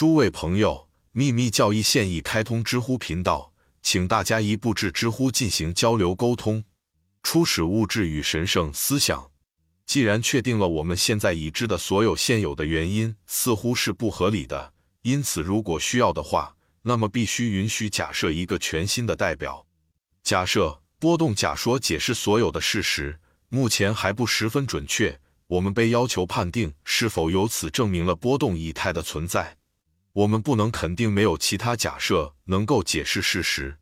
诸位朋友，秘密教义现已开通知乎频道，请大家一步至知乎进行交流沟通。初始物质与神圣思想，既然确定了我们现在已知的所有现有的原因似乎是不合理的，因此如果需要的话，那么必须允许假设一个全新的代表。假设波动假说解释所有的事实，目前还不十分准确。我们被要求判定是否由此证明了波动以太的存在。我们不能肯定没有其他假设能够解释事实。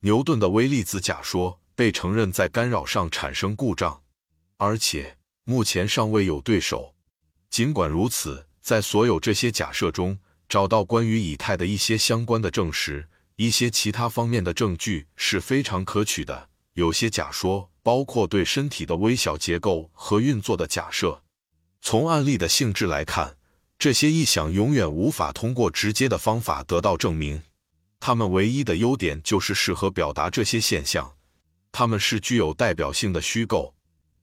牛顿的微粒子假说被承认在干扰上产生故障，而且目前尚未有对手。尽管如此，在所有这些假设中找到关于以太的一些相关的证实，一些其他方面的证据是非常可取的。有些假说。包括对身体的微小结构和运作的假设。从案例的性质来看，这些臆想永远无法通过直接的方法得到证明。它们唯一的优点就是适合表达这些现象。它们是具有代表性的虚构。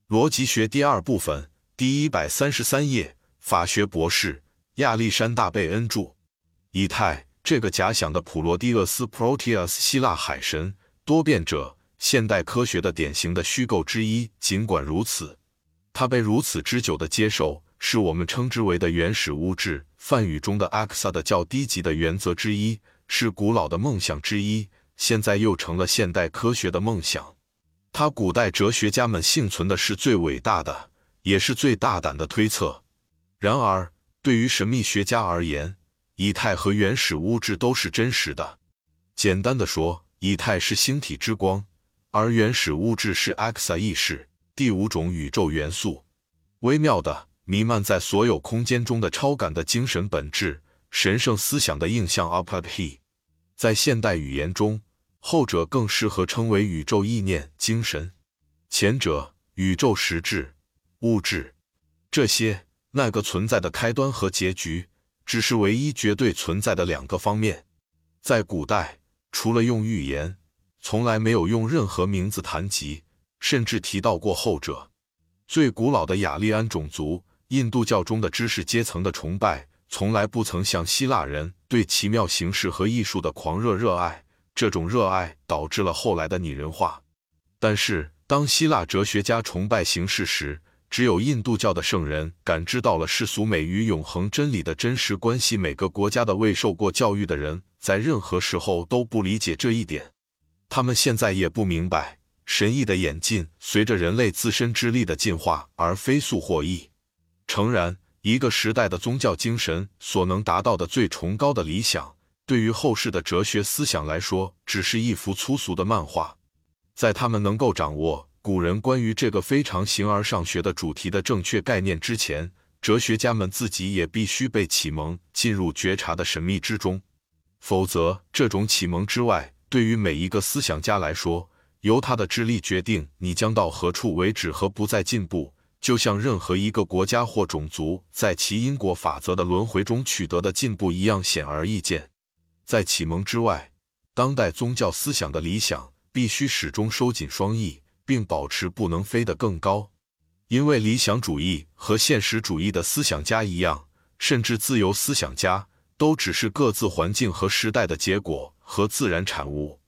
逻辑学第二部分第一百三十三页，法学博士亚历山大贝恩著。以太这个假想的普罗蒂厄斯 （Proteus） 希腊海神多变者。现代科学的典型的虚构之一。尽管如此，它被如此之久的接受，是我们称之为的原始物质梵语中的 Aksa 的较低级的原则之一，是古老的梦想之一。现在又成了现代科学的梦想。它古代哲学家们幸存的是最伟大的，也是最大胆的推测。然而，对于神秘学家而言，以太和原始物质都是真实的。简单的说，以太是星体之光。而原始物质是 Xa 意识，第五种宇宙元素，微妙的弥漫在所有空间中的超感的精神本质，神圣思想的映像 Apathy。在现代语言中，后者更适合称为宇宙意念精神，前者宇宙实质物质。这些那个存在的开端和结局，只是唯一绝对存在的两个方面。在古代，除了用预言。从来没有用任何名字谈及，甚至提到过后者。最古老的雅利安种族，印度教中的知识阶层的崇拜，从来不曾像希腊人对奇妙形式和艺术的狂热热爱。这种热爱导致了后来的拟人化。但是，当希腊哲学家崇拜形式时，只有印度教的圣人感知到了世俗美与永恒真理的真实关系。每个国家的未受过教育的人，在任何时候都不理解这一点。他们现在也不明白，神意的演进随着人类自身之力的进化而飞速获益。诚然，一个时代的宗教精神所能达到的最崇高的理想，对于后世的哲学思想来说，只是一幅粗俗的漫画。在他们能够掌握古人关于这个非常形而上学的主题的正确概念之前，哲学家们自己也必须被启蒙进入觉察的神秘之中，否则，这种启蒙之外。对于每一个思想家来说，由他的智力决定你将到何处为止和不再进步，就像任何一个国家或种族在其因果法则的轮回中取得的进步一样显而易见。在启蒙之外，当代宗教思想的理想必须始终收紧双翼，并保持不能飞得更高，因为理想主义和现实主义的思想家一样，甚至自由思想家都只是各自环境和时代的结果。和自然产物。